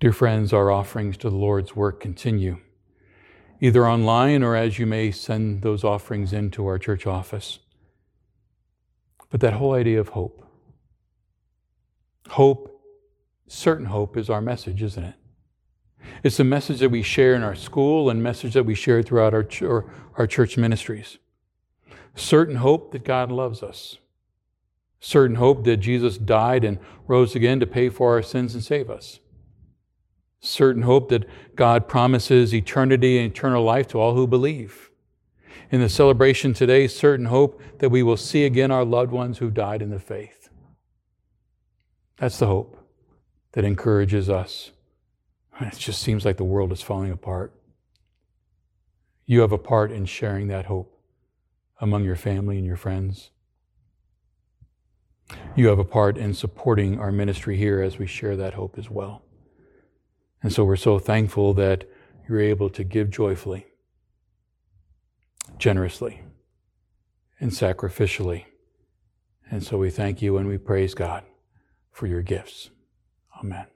Dear friends, our offerings to the Lord's work continue, either online or as you may send those offerings into our church office. But that whole idea of hope. Hope, certain hope, is our message, isn't it? It's a message that we share in our school and message that we share throughout our, ch- our church ministries. Certain hope that God loves us. Certain hope that Jesus died and rose again to pay for our sins and save us. Certain hope that God promises eternity and eternal life to all who believe. In the celebration today, certain hope that we will see again our loved ones who died in the faith. That's the hope that encourages us it just seems like the world is falling apart. You have a part in sharing that hope among your family and your friends. You have a part in supporting our ministry here as we share that hope as well. And so we're so thankful that you're able to give joyfully, generously, and sacrificially. And so we thank you and we praise God for your gifts. Amen.